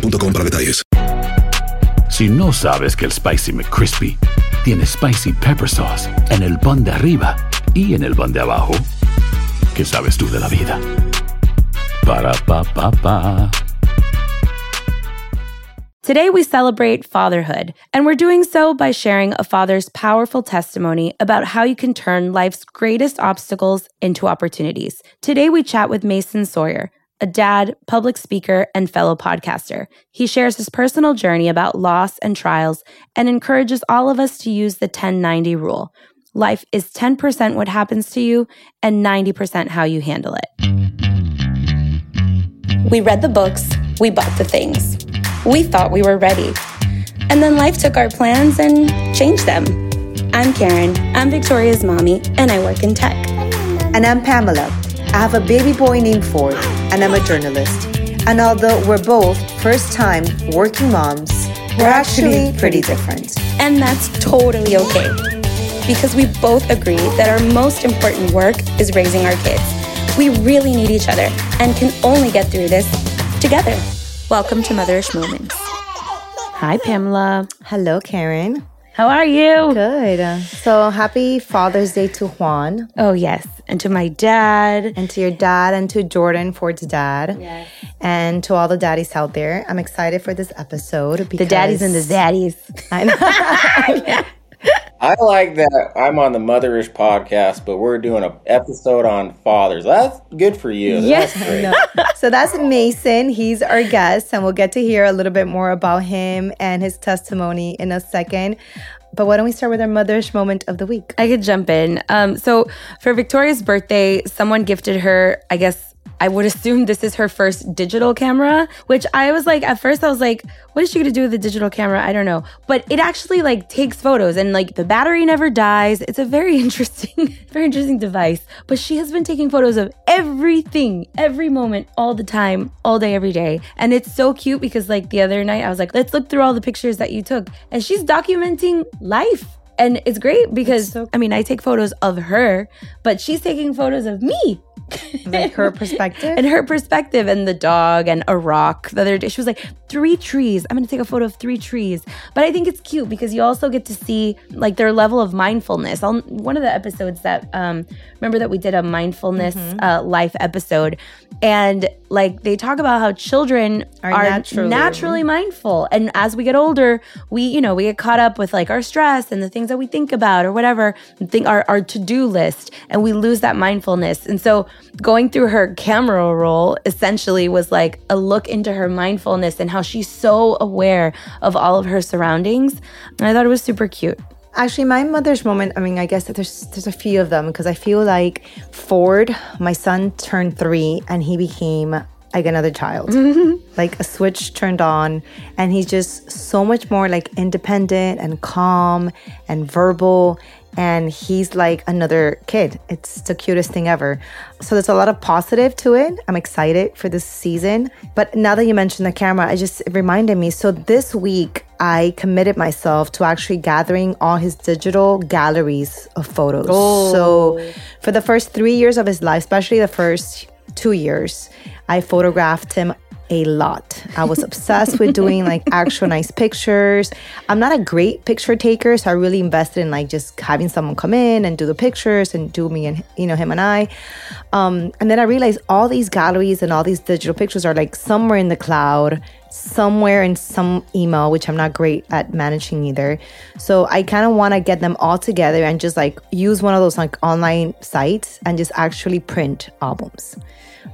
boostmobile.com para detalles. Si no sabes que el Spicy McCrispy tiene Spicy Pepper Sauce en el pan de arriba y en el pan de abajo, ¿qué sabes tú de la vida? Para, pa, pa, pa. Today, we celebrate fatherhood, and we're doing so by sharing a father's powerful testimony about how you can turn life's greatest obstacles into opportunities. Today, we chat with Mason Sawyer, a dad, public speaker, and fellow podcaster. He shares his personal journey about loss and trials and encourages all of us to use the 1090 rule. Life is 10% what happens to you and 90% how you handle it. We read the books, we bought the things. We thought we were ready. And then life took our plans and changed them. I'm Karen, I'm Victoria's mommy, and I work in tech. And I'm Pamela. I have a baby boy named Ford, and I'm a journalist. And although we're both first time working moms, we're actually pretty different. And that's totally okay. Because we both agree that our most important work is raising our kids. We really need each other and can only get through this together. Welcome to Motherish Moments. Hi, Pamela. Hello, Karen. How are you? Good. So happy Father's Day to Juan Oh, yes. And to my dad. and to your dad and to Jordan, Ford's dad. Yes. And to all the daddies out there. I'm excited for this episode. The daddies and the zaddies. I know. I like that I'm on the Motherish podcast, but we're doing an episode on fathers. That's good for you. Yes. That's. No. So that's Mason. He's our guest, and we'll get to hear a little bit more about him and his testimony in a second. But why don't we start with our motherish moment of the week? I could jump in. Um, so for Victoria's birthday, someone gifted her, I guess I would assume this is her first digital camera, which I was like, at first I was like, what is she gonna do with a digital camera? I don't know. But it actually like takes photos and like the battery never dies. It's a very interesting, very interesting device. But she has been taking photos of everything, every moment, all the time, all day, every day. And it's so cute because like the other night I was like, let's look through all the pictures that you took. And she's documenting life. And it's great because so- I mean, I take photos of her, but she's taking photos of me. Like her perspective? and her perspective and the dog and a rock. The other day, she was like, three trees. I'm gonna take a photo of three trees. But I think it's cute because you also get to see like their level of mindfulness. On one of the episodes that um remember that we did a mindfulness Mm-hmm. uh, life episode, and like they talk about how children Are are, naturally- naturally mindful, and as we get older, we you know we get caught up with like our stress and the things that we think about or whatever, think our our to do list, and we lose that mindfulness. And so going through her camera roll essentially was like a look into her mindfulness and how she's so aware of all of her surroundings. And I thought it was super cute. Actually, my mother's moment, I mean, I guess that there's there's a few of them because I feel like Ford, my son turned three and he became like another child. like a switch turned on and he's just so much more like independent and calm and verbal and he's like another kid. It's the cutest thing ever. So there's a lot of positive to it. I'm excited for this season. But now that you mentioned the camera, I just it reminded me. So this week I committed myself to actually gathering all his digital galleries of photos. Oh. So for the first 3 years of his life, especially the first 2 years, I photographed him a lot. I was obsessed with doing like actual nice pictures. I'm not a great picture taker, so I really invested in like just having someone come in and do the pictures and do me and you know him and I. Um, and then I realized all these galleries and all these digital pictures are like somewhere in the cloud somewhere in some email, which I'm not great at managing either. So I kind of want to get them all together and just like use one of those like online sites and just actually print albums.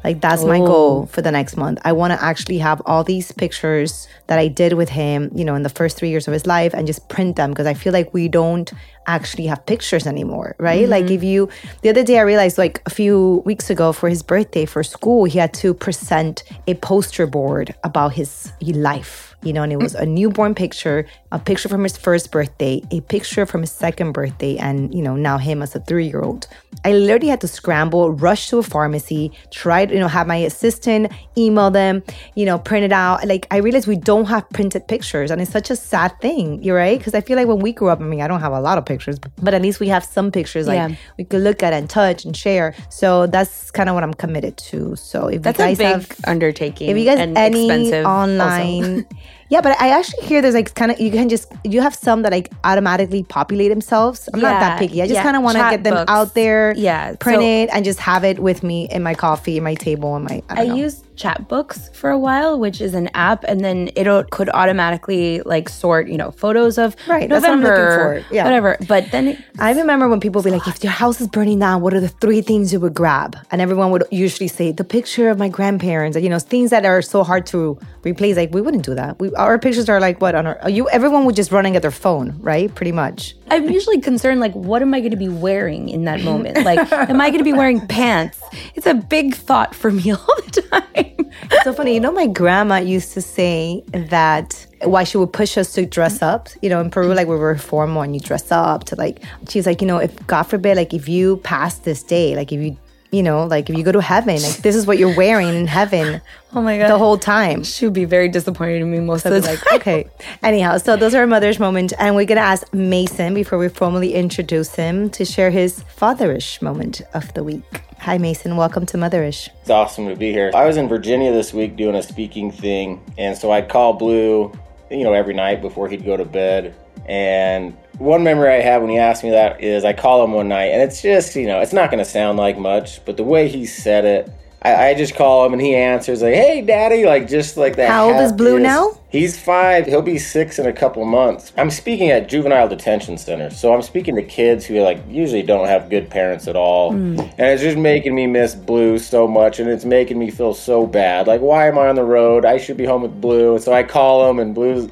Like that's my goal oh. for the next month. I want to actually have all these pictures that I did with him, you know, in the first 3 years of his life and just print them because I feel like we don't actually have pictures anymore, right? Like mm-hmm. if you the other day I realized like a few weeks ago for his birthday for school, he had to present a poster board about his life you know, and it was a newborn picture, a picture from his first birthday, a picture from his second birthday, and, you know, now him as a three year old. I literally had to scramble, rush to a pharmacy, try to, you know, have my assistant email them, you know, print it out. Like, I realized we don't have printed pictures, and it's such a sad thing, you're right? Because I feel like when we grew up, I mean, I don't have a lot of pictures, but at least we have some pictures like Yeah. we could look at and touch and share. So that's kind of what I'm committed to. So if That's you a guys big have undertaking. if you guys and any online yeah but i actually hear there's like kind of you can just you have some that like automatically populate themselves i'm not that picky i just yeah. kind of want to get them books. out there Yeah, print so- it and just have it with me in my coffee in my table and my i, I used Chatbooks for a while, which is an app, and then it could automatically like sort, you know, photos of Right, that's what I'm looking November, for, yeah. whatever. But then it, I remember when people would be like, if your house is burning down, what are the three things you would grab? And everyone would usually say, the picture of my grandparents, you know, things that are so hard to replace. Like, we wouldn't do that. We, our pictures are like, what, on our, you, everyone would just running at their phone, right? Pretty much. I'm usually concerned, like, what am I going to be wearing in that moment? Like, am I going to be wearing pants? It's a big thought for me all the time. It's so funny. You know, my grandma used to say that why she would push us to dress up. You know, in Peru, like we were formal and you dress up to like, she's like, you know, if God forbid, like if you pass this day, like if you, you know, like if you go to heaven, like this is what you're wearing in heaven Oh my God. the whole time. She would be very disappointed in me most of the time. like, okay. Anyhow, so those are Mother's Moment. And we're going to ask Mason before we formally introduce him to share his fatherish moment of the week. Hi, Mason. Welcome to Motherish. It's awesome to be here. I was in Virginia this week doing a speaking thing, and so I'd call Blue, you know, every night before he'd go to bed. And one memory I have when he asked me that is I call him one night, and it's just, you know, it's not going to sound like much, but the way he said it, I, I just call him and he answers like, "Hey, Daddy," like just like that. How old is Blue now? He's five. He'll be six in a couple months. I'm speaking at juvenile detention centers, so I'm speaking to kids who like usually don't have good parents at all, hmm. and it's just making me miss Blue so much, and it's making me feel so bad. Like, why am I on the road? I should be home with Blue. And so I call him, and Blue's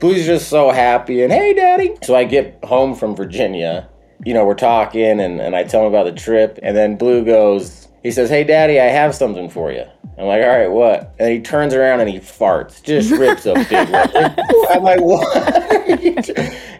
Blue's just so happy, and hey, Daddy. So I get home from Virginia. You know, we're talking, and, and I tell him about the trip, and then Blue goes. He says, "Hey, Daddy, I have something for you." I'm like, "All right, what?" And he turns around and he farts, just rips a big one. I'm like, "What?"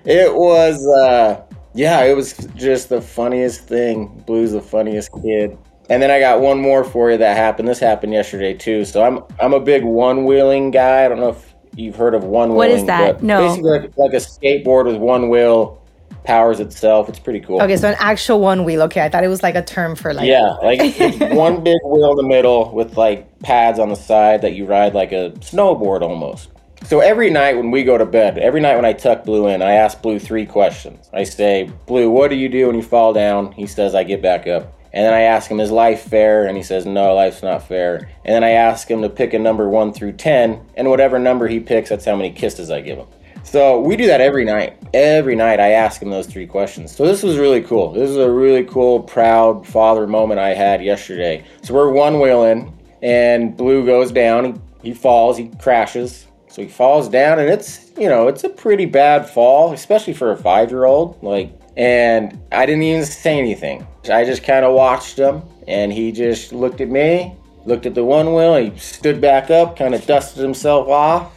it was, uh, yeah, it was just the funniest thing. Blue's the funniest kid. And then I got one more for you that happened. This happened yesterday too. So I'm I'm a big one wheeling guy. I don't know if you've heard of one wheeling. What is that? No. Basically, like, like a skateboard with one wheel, powers itself. It's pretty cool. Okay, so an actual one wheel. Okay, I thought it was like a term for like. Yeah, like one big wheel in the middle with like pads on the side that you ride like a snowboard almost. So every night when we go to bed, every night when I tuck Blue in, I ask Blue three questions. I say, Blue, what do you do when you fall down? He says, I get back up. And then I ask him, is life fair? And he says, no, life's not fair. And then I ask him to pick a number one through 10, and whatever number he picks, that's how many kisses I give him. So we do that every night. Every night I ask him those three questions. So this was really cool. This is a really cool, proud father moment I had yesterday. So we're one wheeling, and Blue goes down. He, he falls. He crashes. So he falls down, and it's you know it's a pretty bad fall, especially for a five year old. Like, and I didn't even say anything. I just kind of watched him, and he just looked at me, looked at the one wheel, he stood back up, kind of dusted himself off.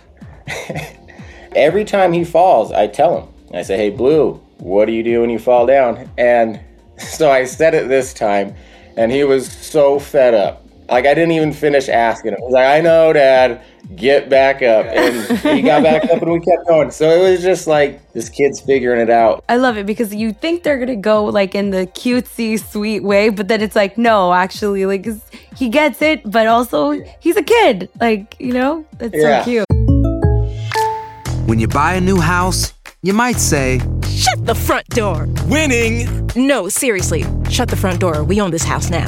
Every time he falls, I tell him, I say, hey, Blue, what do you do when you fall down? And so I said it this time, and he was so fed up. Like, I didn't even finish asking him. He's like, I know, Dad, get back up. And he got back up, and we kept going. So it was just like this kid's figuring it out. I love it because you think they're gonna go like in the cutesy, sweet way, but then it's like, no, actually, like he gets it, but also he's a kid. Like, you know, that's Yeah. so cute. When you buy a new house, you might say, Shut the front door. Winning. No, seriously. Shut the front door. We own this house now.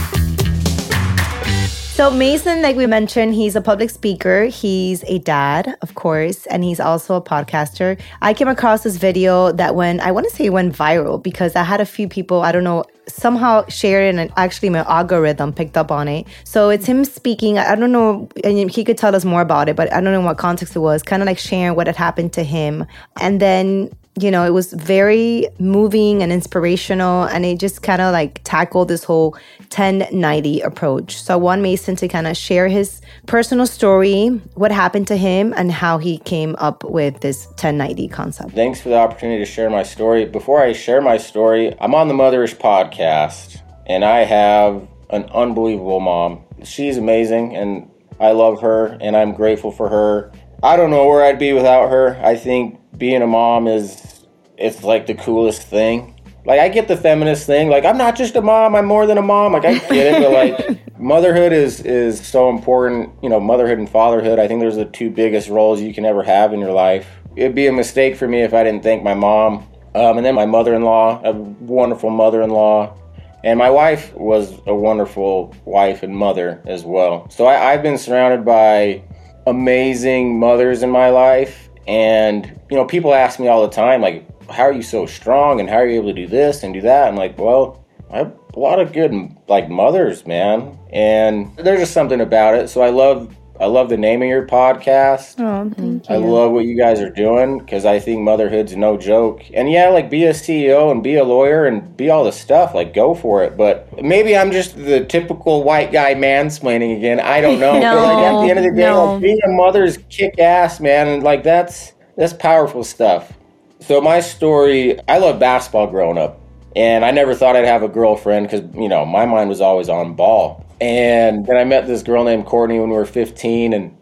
So Mason, like we mentioned, he's a public speaker. He's a dad, of course, and he's also a podcaster. I came across this video that went, I want to say went viral because I had a few people, I don't know, somehow shared it and actually my algorithm picked up on it. So it's him speaking. I don't know, and he could tell us more about it, but I don't know what context it was. Kind of like sharing what had happened to him. And then you know, it was very moving and inspirational, and it just kind of like tackled this whole 1090 approach. So I want Mason to kind of share his personal story, what happened to him, and how he came up with this 1090 concept. Thanks for the opportunity to share my story. Before I share my story, I'm on the Motherish podcast, and I have an unbelievable mom. She's amazing, and I love her, and I'm grateful for her. I don't know where I'd be without her. I think being a mom is it's like the coolest thing. Like I get the feminist thing. Like I'm not just a mom, I'm more than a mom. Like I get it, but like motherhood is is so important, you know, motherhood and fatherhood. I think there's the two biggest roles you can ever have in your life. It'd be a mistake for me if I didn't thank my mom. Um, and then my mother-in-law, a wonderful mother-in-law. And my wife was a wonderful wife and mother as well. So I, I've been surrounded by amazing mothers in my life. And, you know, people ask me all the time, like, how are you so strong and how are you able to do this and do that? I'm like, well, I have a lot of good, like, mothers, man. And there's just something about it. So I love. I love the name of your podcast. Oh, thank mm. you. I love what you guys are doing because I think motherhood's no joke. And yeah, like be a CEO and be a lawyer and be all the stuff. Like go for it. But maybe I'm just the typical white guy mansplaining again. I don't know. No, but like at the end of the day, no. like, being a mother's kick ass, man, and like that's that's powerful stuff. So my story, I love basketball growing up, and I never thought I'd have a girlfriend because you know my mind was always on ball. And then I met this girl named Courtney when we were 15, and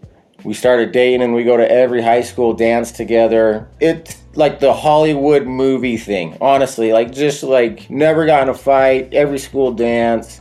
we started dating, and we go to every high school dance together. It's like the Hollywood movie thing, honestly. Like just like never got in a fight, every school dance.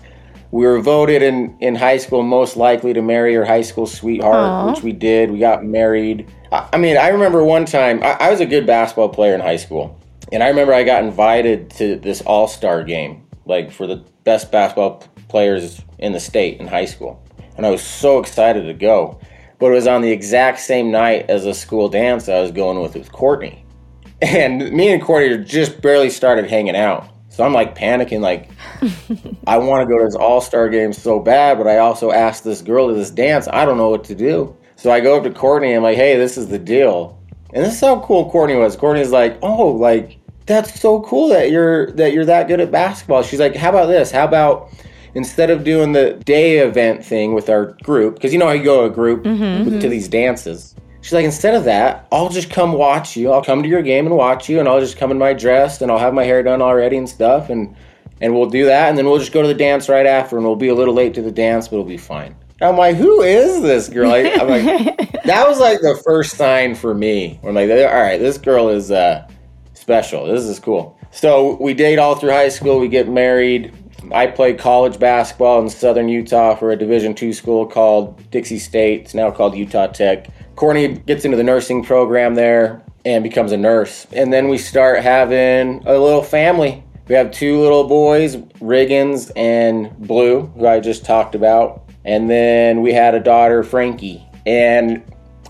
We were voted in, in high school most likely to marry your high school sweetheart, Aw. which we did. We got married. I, I mean, I remember one time, I, I was a good basketball player in high school. And I remember I got invited to this all star game, like for the best basketball players in the state in high school. And I was so excited to go. But it was on the exact same night as a school dance I was going with with Courtney. And me and Courtney just barely started hanging out. So I'm like panicking, like, I want to go to this all star game so bad, but I also asked this girl to this dance. I don't know what to do. So I go up to Courtney and I'm like, hey, this is the deal. And this is how cool Courtney was. Courtney's like, oh, like, that's so cool that you're that you're that good at basketball. She's like, how about this? How about instead of doing the day event thing with our group, because you know how you go to a group to these dances. She's like, instead of that, I'll just come watch you. I'll come to your game and watch you, and I'll just come in my dress and I'll have my hair done already and stuff, and and we'll do that, and then we'll just go to the dance right after, and we'll be a little late to the dance, but it'll be fine. I'm like, who is this girl? I, I'm like, that was like the first sign for me. I'm like, all right, this girl is uh, special. This is cool. So we date all through high school. We get married. I played college basketball in Southern Utah for a Division two school called Dixie State. It's now called Utah Tech. Courtney gets into the nursing program there and becomes a nurse. And then we start having a little family. We have two little boys, Riggins and Blue, who I just talked about. And then we had a daughter, Frankie. And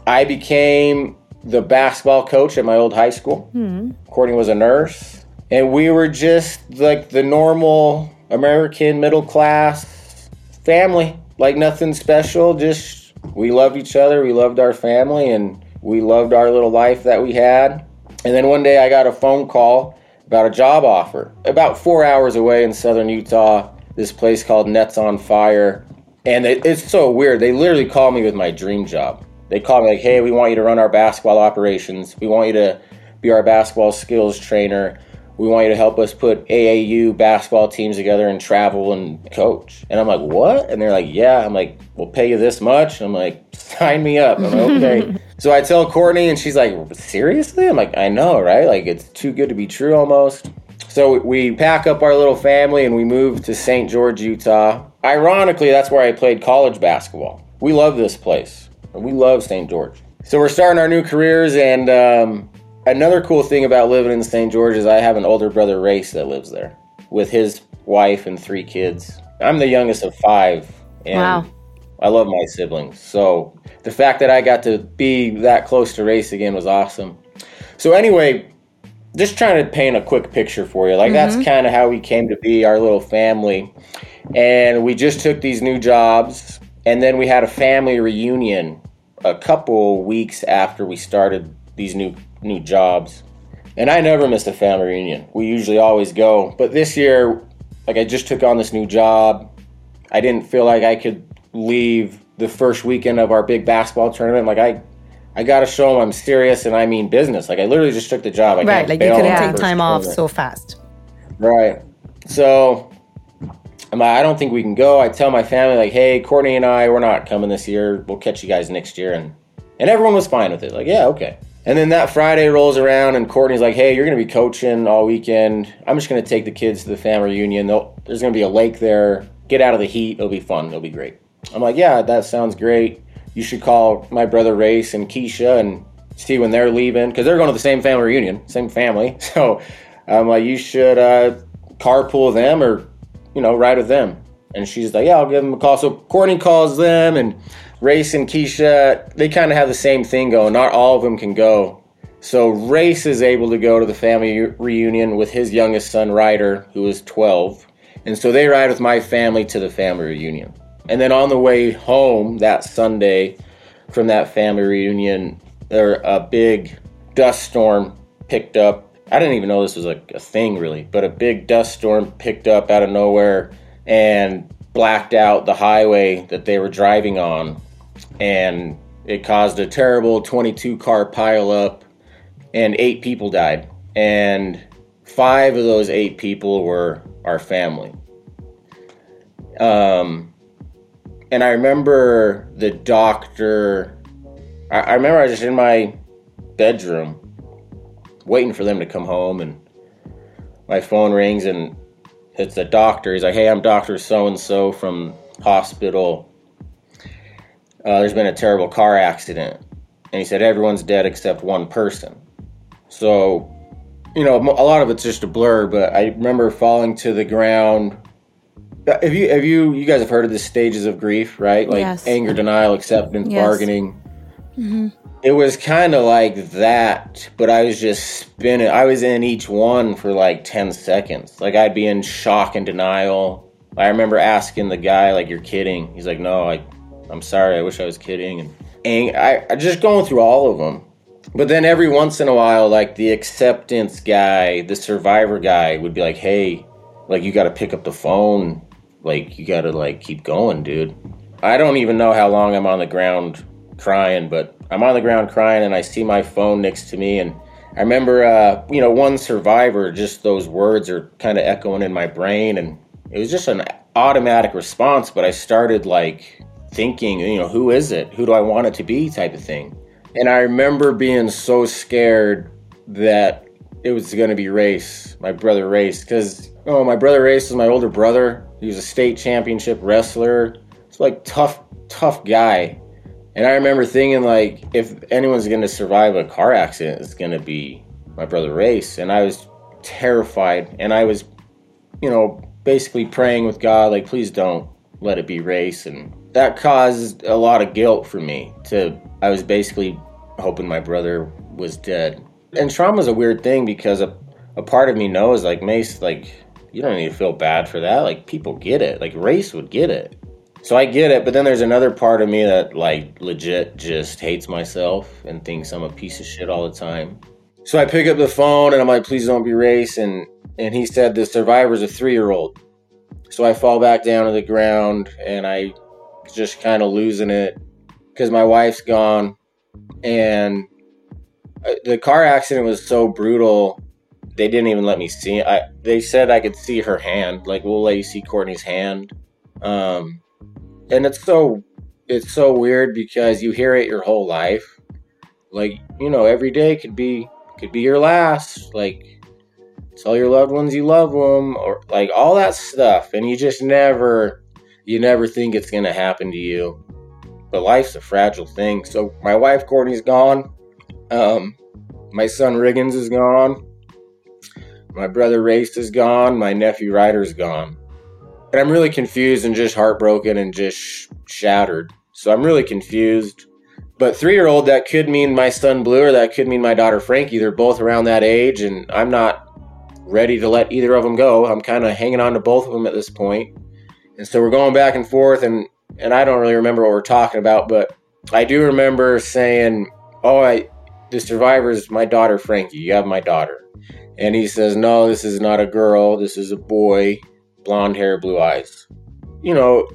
I became the basketball coach at my old high school. Hmm. Courtney was a nurse. And we were just like the normal American middle class family, like nothing special. Just we loved each other, we loved our family, and we loved our little life that we had. And then one day I got a phone call about a job offer about four hours away in southern Utah, this place called Nets on Fire. And it, it's so weird. They literally called me with my dream job. They called me like, hey, we want you to run our basketball operations. We want you to be our basketball skills trainer. We want you to help us put AAU basketball teams together and travel and coach. And I'm like, what? And they're like, yeah. I'm like, we'll pay you this much. And I'm like, sign me up. I'm like, okay. so I tell Courtney, and she's like, seriously? I'm like, I know, right? Like, it's too good to be true almost. So we pack up our little family and we move to St. George, Utah. Ironically, that's where I played college basketball. We love this place. We love St. George. So we're starting our new careers, and um, another cool thing about living in St. George is I have an older brother, Race, that lives there with his wife and three kids. I'm the youngest of five, and Wow. I love my siblings. So the fact that I got to be that close to Race again was awesome. So anyway, just trying to paint a quick picture for you. Like that's mm-hmm. kind of how we came to be our little family. And we just took these new jobs and then we had a family reunion a couple weeks after we started these new new jobs. And I never missed a family reunion. We usually always go. But this year, like I just took on this new job. I didn't feel like I could leave the first weekend of our big basketball tournament. Like I I gotta show them I'm serious and I mean business. Like I literally just took the job. I Right, like you couldn't take time off so fast. Right. So I'm like, I don't think we can go. I tell my family like, hey, Courtney and I, we're not coming this year. We'll catch you guys next year, and and everyone was fine with it. Like, yeah, okay. And then that Friday rolls around, and Courtney's like, hey, you're gonna be coaching all weekend. I'm just gonna take the kids to the family reunion. They'll, there's gonna be a lake there. Get out of the heat. It'll be fun. It'll be great. I'm like, yeah, that sounds great. You should call my brother Race and Keisha and see when they're leaving because they're going to the same family reunion, same family. So I'm like, you should uh, carpool them or you know ride with them. And she's like, yeah, I'll give them a call. So Courtney calls them, and Race and Keisha, they kind of have the same thing going. Not all of them can go. So Race is able to go to the family reunion with his youngest son Ryder, who is 12, and so they ride with my family to the family reunion. And then on the way home that Sunday from that family reunion, there a big dust storm picked up. I didn't even know this was a thing really, but a big dust storm picked up out of nowhere and blacked out the highway that they were driving on, and it caused a terrible 22 car pileup, and eight people died, and five of those eight people were our family. Um, and I remember the doctor. I, I remember I was just in my bedroom waiting for them to come home, and my phone rings, and it's the doctor. He's like, "Hey, I'm Doctor So and So from hospital. Uh, there's been a terrible car accident," and he said everyone's dead except one person. So, you know, a lot of it's just a blur. But I remember falling to the ground. Uh, Have you have you you guys have heard of the stages of grief, right? Like Yes. anger, denial, acceptance, Yes. bargaining. It was kind of like that, but I was just spinning. I was in each one for like 10 seconds. Like I'd be in shock and denial. I remember asking the guy, like, you're kidding. He's like, no, I, I'm sorry. I wish I was kidding. And, and I, I just going through all of them. But then every once in a while, like the acceptance guy, the survivor guy would be like, hey, like, you got to pick up the phone. Like, you got to, like, keep going, dude. I don't even know how long I'm on the ground crying, but I'm on the ground crying and I see my phone next to me. And I remember, uh, you know, one survivor, just those words are kind of echoing in my brain. And it was just an automatic response, but I started like thinking, you know, who is it? Who do I want it to be type of thing. And I remember being so scared that it was going to be Race, my brother Race, because oh, my brother Race was my older brother. He was a state championship wrestler. It's like tough, tough guy. And I remember thinking like, if anyone's going to survive a car accident, it's going to be my brother Race. And I was terrified, and I was, you know, basically praying with God, like, please don't let it be Race. And that caused a lot of guilt for me. To I was basically hoping my brother was dead. And trauma is a weird thing because a, a part of me knows like Mace, like you don't need to feel bad for that. Like people get it. Like Race would get it. So I get it, but then there's another part of me that like legit just hates myself and thinks I'm a piece of shit all the time. So I pick up the phone and I'm like, please don't be Race. And and he said the survivor's a three year old. So I fall back down to the ground and I just kind of losing it because my wife's gone and uh, the car accident was so brutal they didn't even let me see. I, they said I could see her hand. Like we'll let you see Courtney's hand. Um, and it's so it's so weird because you hear it your whole life. Like you know, every day could be could be your last. Like tell your loved ones you love them, or like all that stuff, and you just never you never think it's gonna happen to you. But life's a fragile thing. So my wife Courtney's gone. Um, my son Riggins is gone. My brother Race is gone. My nephew Ryder's gone. And I'm really confused and just heartbroken and just shattered. So I'm really confused. But three year old, that could mean my son Blue or that could mean my daughter Frankie. They're both around that age, and I'm not ready to let either of them go. I'm kind of hanging on to both of them at this point. And so we're going back and forth, and, and I don't really remember what we're talking about, but I do remember saying, Oh, I, the survivor is my daughter Frankie. You have my daughter. And he says, No, this is not a girl. This is a boy, blonde hair, blue eyes. You know,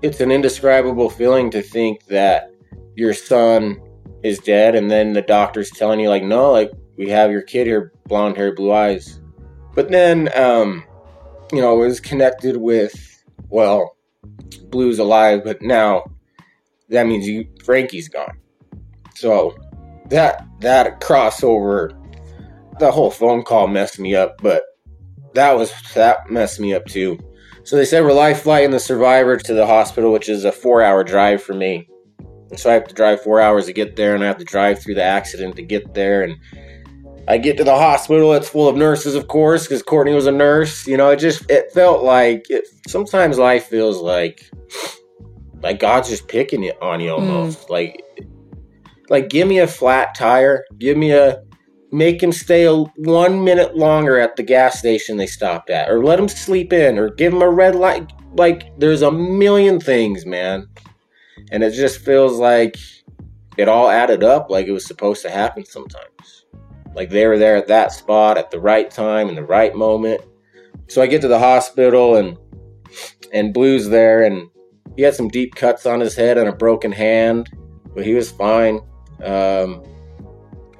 it's an indescribable feeling to think that your son is dead and then the doctor's telling you, like, no, like, we have your kid here, blonde hair, blue eyes. But then, um, you know, it was connected with, well, Blue's alive, but now that means you Frankie's gone. So that that crossover the whole phone call messed me up, but that was that messed me up too. So they said we're life flighting the survivor to the hospital, which is a four hour drive for me. So I have to drive four hours to get there, and I have to drive through the accident to get there. And I get to the hospital. It's full of nurses, of course, because Courtney was a nurse. You know, it just it felt like it. Sometimes life feels like like God's just picking it on you almost. Mm. Like like give me a flat tire, give me a make him stay a, one minute longer at the gas station they stopped at, or let him sleep in, or give him a red light. Like, there's a million things, man. And it just feels like it all added up like it was supposed to happen sometimes. Like they were there at that spot at the right time in the right moment. So I get to the hospital and and Blue's there and he had some deep cuts on his head and a broken hand, but he was fine. Um,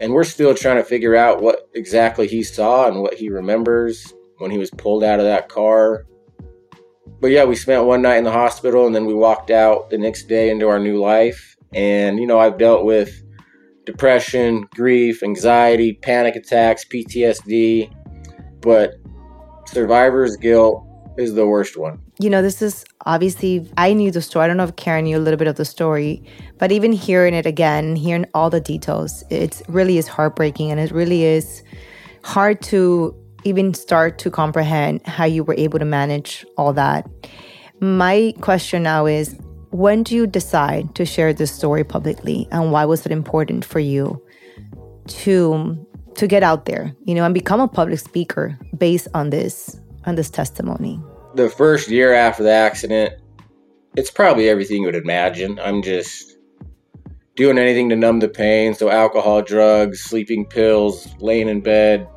and we're still trying to figure out what exactly he saw and what he remembers when he was pulled out of that car. But yeah, we spent one night in the hospital and then we walked out the next day into our new life. And, you know, I've dealt with depression, grief, anxiety, panic attacks, PTSD, but survivor's guilt is the worst one. You know, this is obviously, I knew the story. I don't know if Karen knew a little bit of the story, but even hearing it again, hearing all the details, it really is heartbreaking and it really is hard to even start to comprehend how you were able to manage all that. My question now is when do you decide to share this story publicly and why was it important for you to to get out there, you know, and become a public speaker based on this on this testimony? the first year after the accident, it's probably everything you would imagine. I'm just doing anything to numb the pain. So, alcohol, drugs, sleeping pills, laying in bed.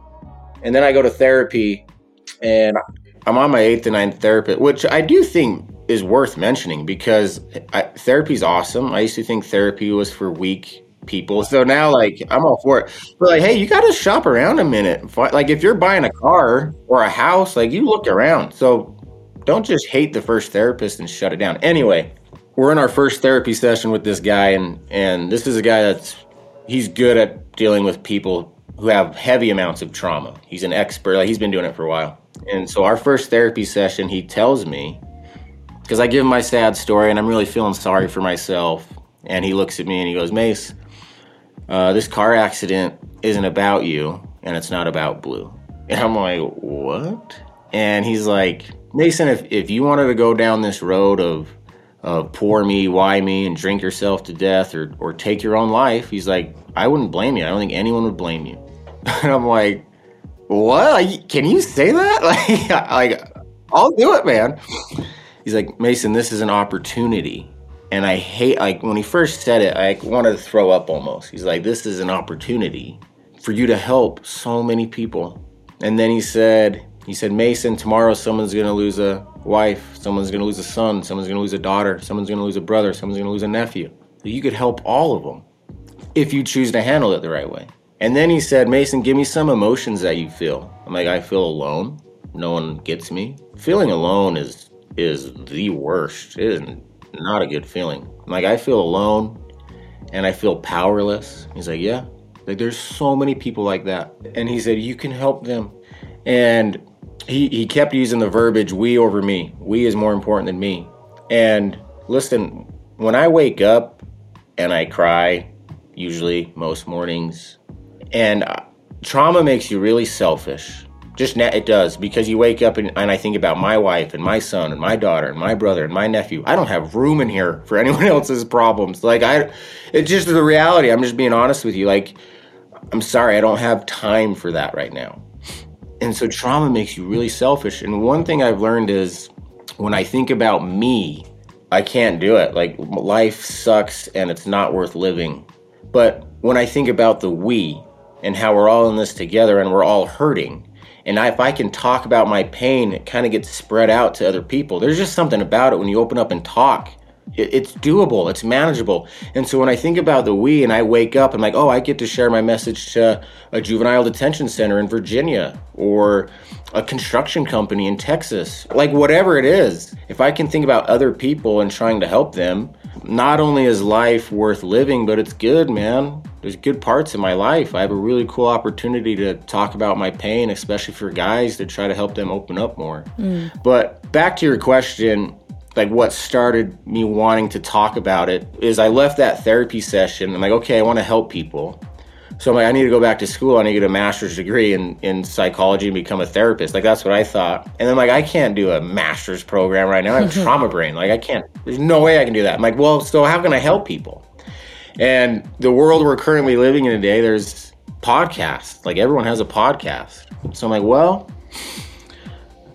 And then I go to therapy, and I'm on my eighth and ninth therapist which I do think is worth mentioning because therapy is awesome. I used to think therapy was for weak people. So now, like, I'm all for it. But like, hey, you got to shop around a minute. Like, if you're buying a car or a house, like, you look around. So don't just hate the first therapist and shut it down. Anyway, we're in our first therapy session with this guy, and and this is a guy that's he's good at dealing with people who have heavy amounts of trauma. He's an expert. Like he's been doing it for a while. And so our first therapy session, he tells me because I give him my sad story, and I'm really feeling sorry for myself. And he looks at me and he goes, Mace, uh, this car accident isn't about you, and it's not about Blue. And I'm like, what? And he's like, Mason, if, if you wanted to go down this road of of poor me, why me, and drink yourself to death or, or take your own life, he's like, I wouldn't blame you. I don't think anyone would blame you. and I'm like, what? Can you say that? Like, like, I'll do it, man. He's like, Mason, this is an opportunity. And I hate, like, when he first said it, I wanted to throw up almost. He's like, this is an opportunity for you to help so many people. And then he said, he said, Mason, tomorrow someone's gonna lose a wife, someone's gonna lose a son, someone's gonna lose a daughter, someone's gonna lose a brother, someone's gonna lose a nephew. You could help all of them if you choose to handle it the right way. And then he said, Mason, give me some emotions that you feel. I'm like, I feel alone. No one gets me. Feeling alone is is the worst. It is not a good feeling. Like, I feel alone and I feel powerless. He's like, Yeah. Like there's so many people like that. And he said, You can help them. And he, he kept using the verbiage we over me. We is more important than me. And listen, when I wake up and I cry, usually most mornings, and uh, trauma makes you really selfish. Just na- it does because you wake up and, and I think about my wife and my son and my daughter and my brother and my nephew. I don't have room in here for anyone else's problems. Like I, it's just the reality. I'm just being honest with you. Like I'm sorry, I don't have time for that right now. And so trauma makes you really selfish. And one thing I've learned is when I think about me, I can't do it. Like life sucks and it's not worth living. But when I think about the we and how we're all in this together and we're all hurting, and I, if I can talk about my pain, it kind of gets spread out to other people. There's just something about it when you open up and talk. It, it's doable, it's manageable. And so when I think about the we and I wake up, I'm like, oh, I get to share my message to a juvenile detention center in Virginia or a construction company in Texas, like whatever it is. If I can think about other people and trying to help them, not only is life worth living, but it's good, man. There's good parts in my life. I have a really cool opportunity to talk about my pain, especially for guys to try to help them open up more. Mm. But back to your question, like what started me wanting to talk about it is I left that therapy session. I'm like, okay, I want to help people. So I'm like, I need to go back to school. I need to get a master's degree in, in psychology and become a therapist. Like that's what I thought. And then like, I can't do a master's program right now. I have mm-hmm. trauma brain. Like I can't. There's no way I can do that. I'm like, well, so how can I help people? And the world we're currently living in today, there's podcasts. Like everyone has a podcast. So I'm like, well,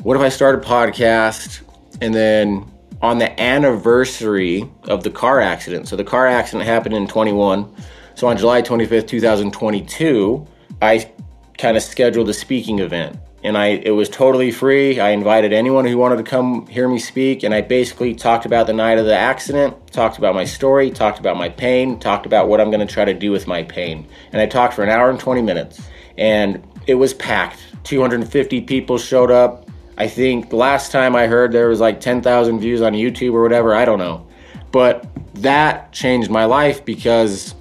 what if I start a podcast and then on the anniversary of the car accident? So the car accident happened in 21. So on July 25th, 2022, I kind of scheduled a speaking event and I it was totally free. I invited anyone who wanted to come hear me speak and I basically talked about the night of the accident, talked about my story, talked about my pain, talked about what I'm going to try to do with my pain. And I talked for an hour and 20 minutes and it was packed. 250 people showed up. I think last time I heard there was like 10,000 views on YouTube or whatever, I don't know. But that changed my life because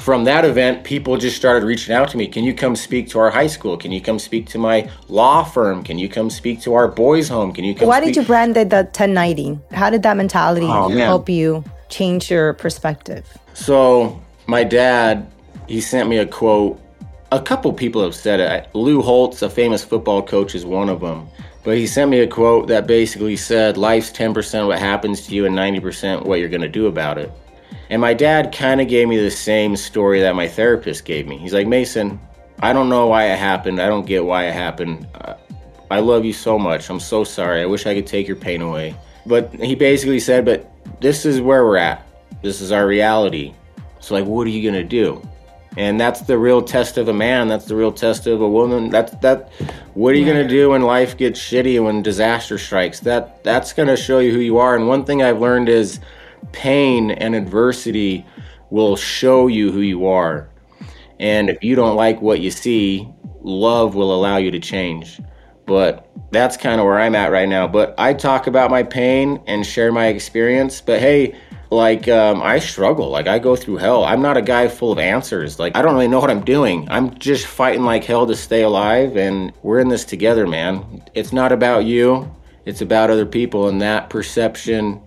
from that event, people just started reaching out to me. Can you come speak to our high school? Can you come speak to my law firm? Can you come speak to our boys' home? Can you come? Why speak- did you brand it the 1090? How did that mentality Oh, help you change your perspective? So my dad, he sent me a quote. A couple people have said it. Lou Holtz, a famous football coach, is one of them. But he sent me a quote that basically said, "Life's 10% what happens to you, and 90% what you're going to do about it." And my dad kind of gave me the same story that my therapist gave me. He's like, Mason, I don't know why it happened. I don't get why it happened. Uh, I love you so much. I'm so sorry. I wish I could take your pain away. But he basically said, but this is where we're at. This is our reality. So, like, what are you going to do? And that's the real test of a man. That's the real test of a woman. That's that. What are you going to do when life gets shitty when disaster strikes? That that's going to show you who you are. And one thing I've learned is pain and adversity will show you who you are. And if you don't like what you see, love will allow you to change. But that's kind of where I'm at right now. But I talk about my pain and share my experience. But hey, like um, I struggle. Like I go through hell. I'm not a guy full of answers. Like I don't really know what I'm doing. I'm just fighting like hell to stay alive. And we're in this together, man. It's not about you. It's about other people. And that perception,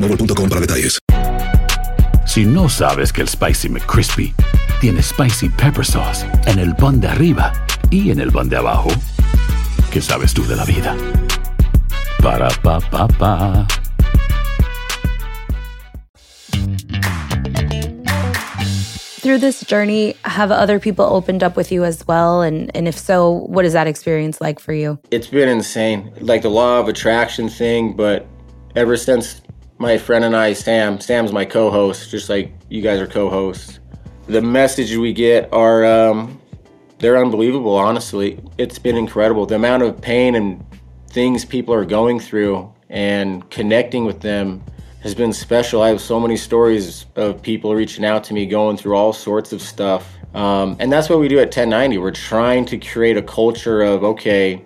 boostmobile.com para detalles. Si no sabes que el Spicy McCrispy tiene Spicy Pepper Sauce en el pan de arriba y en el pan de abajo, ¿qué sabes tú de la vida? Para, pa, pa, pa. Through this journey, have other people opened up with you as well? And, and if so, what is that experience like for you? It's been insane. Like the law of attraction thing, but ever since my friend and I, Sam, Sam's my co host, just like you guys are co hosts. The messages we get are, um, they're unbelievable, honestly. It's been incredible. The amount of pain and things people are going through and connecting with them has been special. I have so many stories of people reaching out to me going through all sorts of stuff. Um, and that's what we do at 1090. We're trying to create a culture of, okay,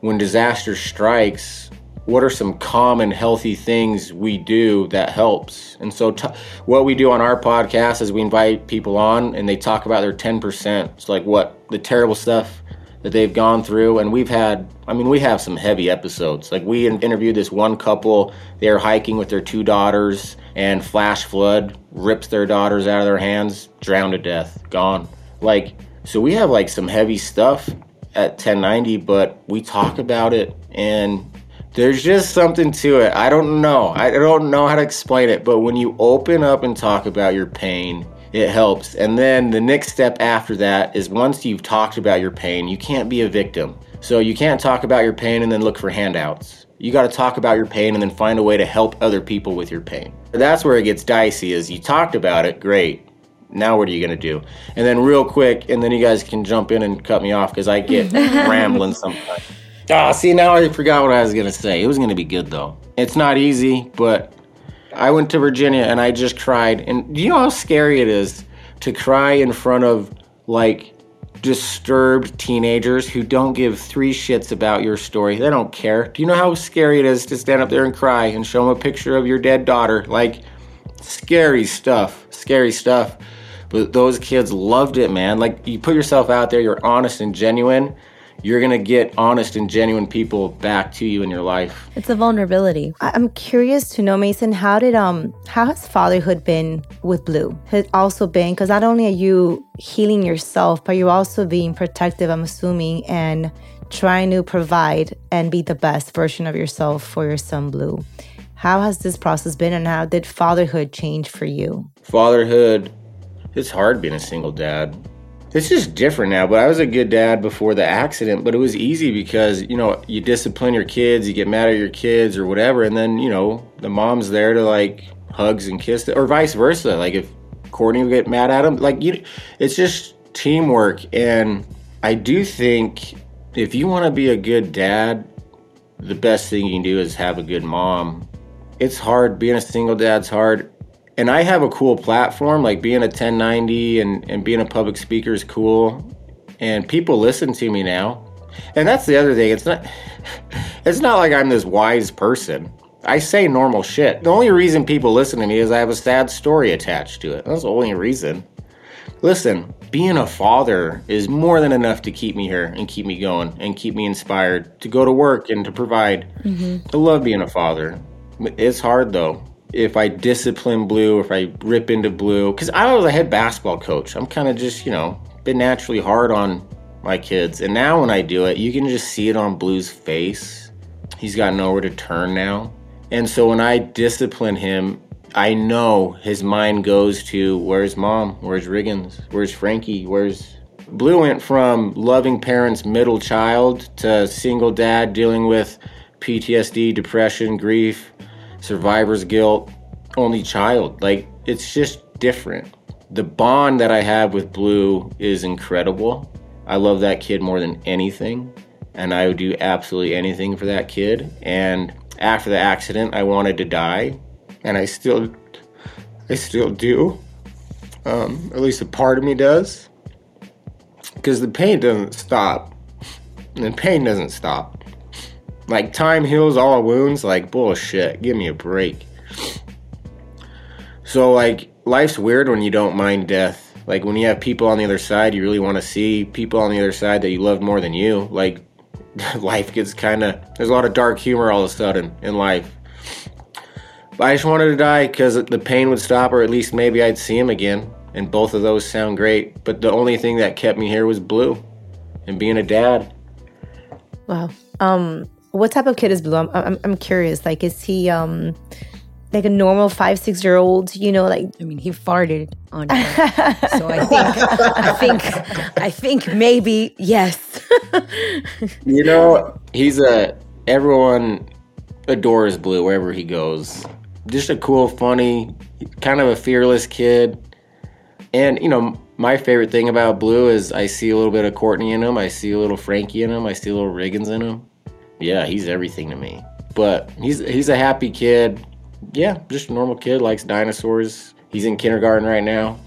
when disaster strikes, what are some common healthy things we do that helps? And so t- what we do on our podcast is we invite people on and they talk about their 10% it's like what the terrible stuff that they've gone through. And we've had i mean we have some heavy episodes. Like we interviewed this one couple. They are hiking with their two daughters and flash flood rips their daughters out of their hands drowned to death gone. Like so we have like some heavy stuff at 1090 but we talk about it and there's just something to it. I don't know. I don't know how to explain it, but when you open up and talk about your pain, it helps. And then the next step after that is once you've talked about your pain, you can't be a victim. So you can't talk about your pain and then look for handouts. You got to talk about your pain and then find a way to help other people with your pain. That's where it gets dicey is you talked about it, great. Now what are you going to do? And then real quick and then you guys can jump in and cut me off cuz I get rambling sometimes. Ah, see, now I forgot what I was gonna say. It was gonna be good though. It's not easy, but I went to Virginia and I just cried. And do you know how scary it is to cry in front of like disturbed teenagers who don't give three shits about your story? They don't care. Do you know how scary it is to stand up there and cry and show them a picture of your dead daughter? Like, scary stuff. Scary stuff. But those kids loved it, man. Like, you put yourself out there, you're honest and genuine you're going to get honest and genuine people back to you in your life. It's a vulnerability. I- I'm curious to know, Mason, how did um how has fatherhood been with Blue? Has also been because not only are you healing yourself, but you're also being protective, I'm assuming, and trying to provide and be the best version of yourself for your son Blue. How has this process been and how did fatherhood change for you? Fatherhood, it's hard being a single dad. It's just different now, but I was a good dad before the accident, but it was easy because, you know, you discipline your kids, you get mad at your kids or whatever, and then, you know, the mom's there to like hugs and kiss, or vice versa. Like if Courtney would get mad at him, like you, it's just teamwork. And I do think if you want to be a good dad, the best thing you can do is have a good mom. It's hard. Being a single dad's hard and I have a cool platform, like being a 1090 and, and being a public speaker is cool. And people listen to me now. And that's the other thing. It's not it's not like I'm this wise person. I say normal shit. The only reason people listen to me is I have a sad story attached to it. That's the only reason. Listen, being a father is more than enough to keep me here and keep me going and keep me inspired to go to work and to provide. Mm-hmm. I love being a father. It's hard though if I discipline blue, if I rip into blue, because I was a head basketball coach. I'm kind of just, you know, been naturally hard on my kids. And now when I do it, you can just see it on Blue's face. He's got nowhere to turn now. And so when I discipline him, I know his mind goes to where's mom? Where's Riggins? Where's Frankie? Where's Blue went from loving parents, middle child, to single dad dealing with PTSD, depression, grief, survivor's guilt, only child. Like it's just different. the bond that I have with Blue is incredible. I love that kid more than anything, and I would do absolutely anything for that kid. And after the accident, I wanted to die, and I still, I still do. Um, at least a part of me does, because the pain doesn't stop. The pain doesn't stop. Like time heals all wounds. Like bullshit. Give me a break. So like life's weird when you don't mind death. Like when you have people on the other side you really want to see, people on the other side that you love more than you. Like life gets kind of there's a lot of dark humor all of a sudden in life. But I just wanted to die because the pain would stop, or at least maybe I'd see him again. And both of those sound great. But the only thing that kept me here was Blue and being a dad. Wow. Um, what type of kid is Blue? I'm, I'm, I'm curious. Like, is he um, like a normal five, six year old? You know, like I mean, he farted on her, so I think, I think, I think maybe yes. you know, he's a everyone adores Blue wherever he goes. Just a cool, funny, kind of a fearless kid. And you know, my favorite thing about Blue is I see a little bit of Courtney in him. I see a little Frankie in him. I see a little Riggins in him. Yeah, he's everything to me. But he's he's a happy kid. Yeah, just a normal kid. Likes dinosaurs. He's in kindergarten right now,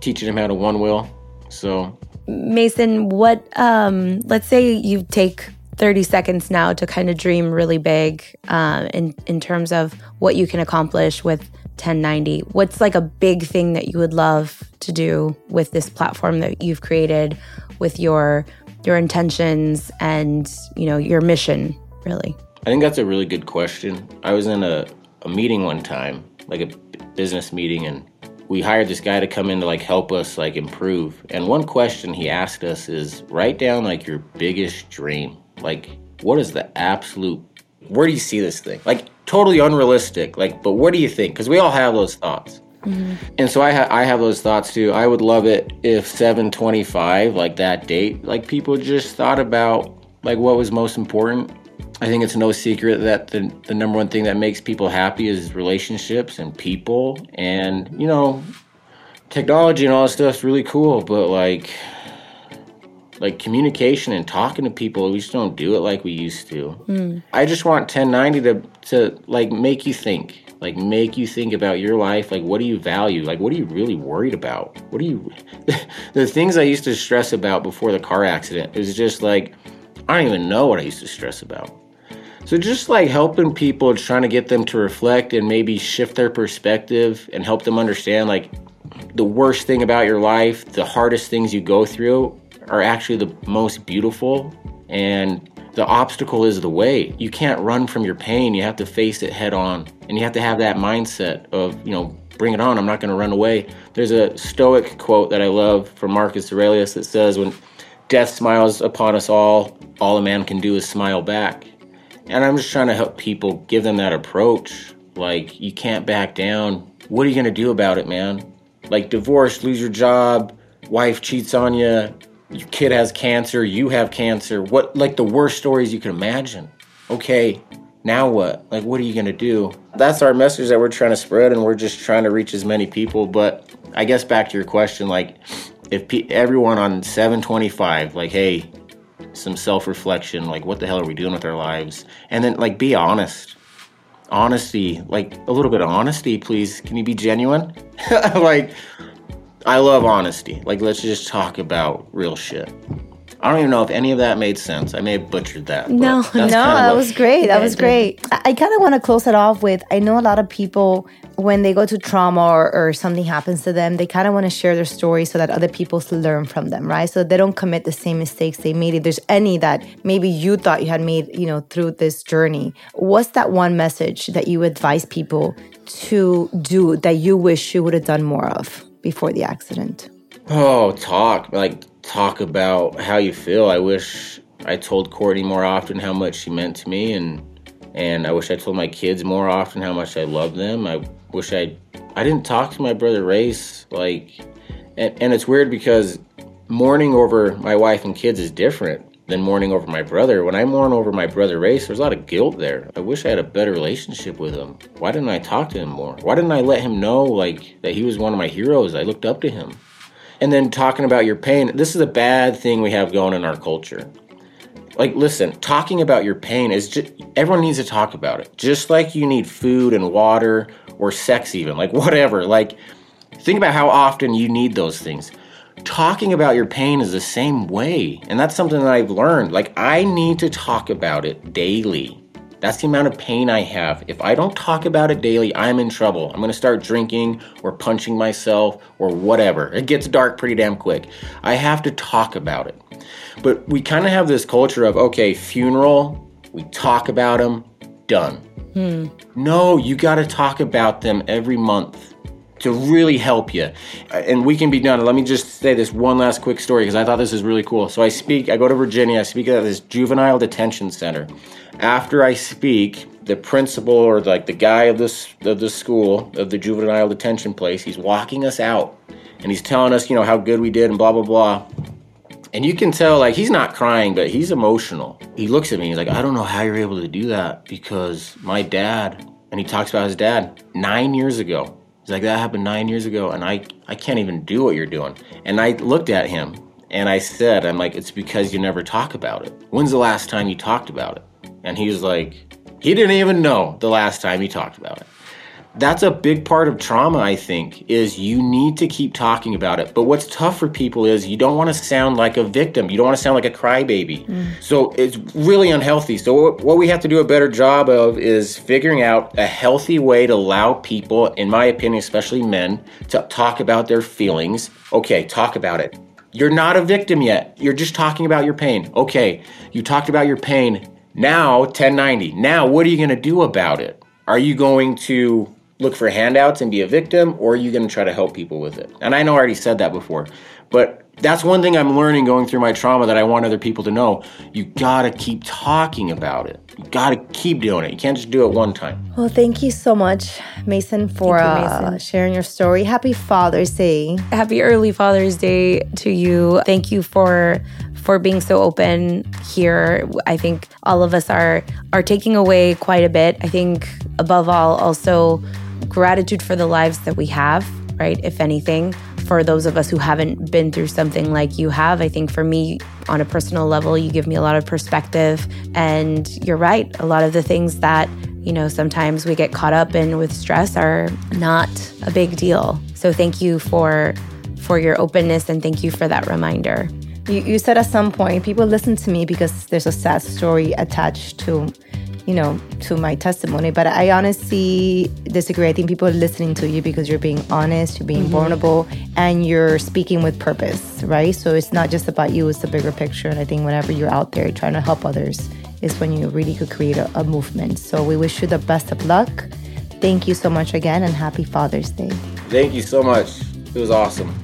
teaching him how to one wheel. So Mason, what? Um, let's say you take 30 seconds now to kind of dream really big uh, in in terms of what you can accomplish with 1090. What's like a big thing that you would love to do with this platform that you've created, with your your intentions and you know your mission, really? I think that's a really good question. I was in a, a meeting one time, like a business meeting, and we hired this guy to come in to like help us like improve. And one question he asked us is write down like your biggest dream. Like what is the absolute where do you see this thing? Like totally unrealistic. Like but what do you think? Cuz we all have those thoughts. Mm-hmm. And so I ha- I have those thoughts too. I would love it if 725 like that date like people just thought about like what was most important. I think it's no secret that the, the number one thing that makes people happy is relationships and people. And, you know, technology and all that stuff's really cool, but like, like communication and talking to people, we just don't do it like we used to. Hmm. I just want 1090 to, to like make you think, like make you think about your life. Like, what do you value? Like, what are you really worried about? What do you, the things I used to stress about before the car accident is just like, I don't even know what I used to stress about. So just like helping people, trying to get them to reflect and maybe shift their perspective and help them understand like the worst thing about your life, the hardest things you go through are actually the most beautiful and the obstacle is the way. You can't run from your pain. You have to face it head on. And you have to have that mindset of, you know, bring it on. I'm not going to run away. There's a stoic quote that I love from Marcus Aurelius that says when death smiles upon us all, all a man can do is smile back. And I'm just trying to help people give them that approach. Like, you can't back down. What are you going to do about it, man? Like, divorce, lose your job, wife cheats on you, your kid has cancer, you have cancer. What, like, the worst stories you can imagine. Okay, now what? Like, what are you going to do? That's our message that we're trying to spread, and we're just trying to reach as many people. But I guess back to your question, like, if pe- everyone on 725, like, hey, some self reflection, like what the hell are we doing with our lives? And then like be honest. Honesty, like a little bit of honesty, please. Can you be genuine? like I love honesty. Like let's just talk about real shit. I don't even know if any of that made sense. I may have butchered that. No, no, that was great. That was great. I, kind of want to close it off with I know a lot of people, when they go to trauma or, or something happens to them, they kind of want to share their story so that other people learn from them, right? So that they don't commit the same mistakes they made. If there's any that maybe you thought you had made, you know, through this journey, what's that one message that you advise people to do that you wish you would have done more of before the accident? Oh, talk like talk about how you feel. I wish I told Courtney more often how much she meant to me, and and I wish I told my kids more often how much I love them. I wish I I didn't talk to my brother Race like, and and it's weird because mourning over my wife and kids is different. Than mourning over my brother. When I mourn over my brother Race, there's a lot of guilt there. I wish I had a better relationship with him. Why didn't I talk to him more? Why didn't I let him know like that he was one of my heroes? I looked up to him. And then talking about your pain, this is a bad thing we have going in our culture. Like, listen, talking about your pain is just, everyone needs to talk about it. Just like you need food and water or sex, even, like, whatever. Like, think about how often you need those things. Talking about your pain is the same way. And that's something that I've learned. Like, I need to talk about it daily. That's the amount of pain I have. If I don't talk about it daily, I'm in trouble. I'm gonna start drinking or punching myself or whatever. It gets dark pretty damn quick. I have to talk about it. But we kind of have this culture of okay, funeral, we talk about them, done. Hmm. No, you gotta talk about them every month to really help you. And we can be done. Let me just say this one last quick story because I thought this is really cool. So I speak, I go to Virginia, I speak at this juvenile detention center. After I speak, the principal or like the guy of this of the school of the juvenile detention place, he's walking us out and he's telling us, you know, how good we did and blah blah blah. And you can tell, like, he's not crying, but he's emotional. He looks at me, he's like, I don't know how you're able to do that because my dad, and he talks about his dad nine years ago. He's like, that happened nine years ago, and I, I can't even do what you're doing. And I looked at him and I said, I'm like, it's because you never talk about it. When's the last time you talked about it? And he was like, he didn't even know the last time he talked about it that's a big part of trauma i think is you need to keep talking about it. But what's tough for people is you don't want to sound like a victim. You don't want to sound like a crybaby. Mm. So it's really unhealthy. So what- what we have to do a better job of is figuring out a healthy way to allow people in my opinion especially men to talk about their feelings. Okay talk about it. You're not a victim yet. You're just talking about your pain. Okay you talked about your pain. Now 1090 now what are you going to do about it? Are you going to look for handouts and be a victim, or are you going to try to help people with it? And I know I already said that before, but that's one thing I'm learning going through my trauma that I want other people to know. You gotta keep talking about it. You gotta keep doing it. You can't just do it one time. Well, thank you so much, Mason, for Thank you, uh, sharing your story. Happy Father's Day. Happy early Father's Day to you. Thank you for for being so open here. I think all of us are are taking away quite a bit. I think above all also gratitude for the lives that we have, right? If anything, for those of us who haven't been through something like you have, I think for me on a personal level, you give me a lot of perspective and you're right. A lot of the things that you know, sometimes we get caught up in with stress are not a big deal. So thank you for for your openness and thank you for that reminder. You, you said at some point, people listen to me because there's a sad story attached to, you know, to my testimony. But I honestly disagree. I think people are listening to you because you're being honest, you're being mm-hmm. vulnerable, and you're speaking with purpose, right? So it's not just about you; it's the bigger picture. And I think whenever you're out there trying to help others, is when you really could create a, a movement. So we wish you the best of luck. Thank you so much again, and happy Father's Day. Thank you so much. It was awesome.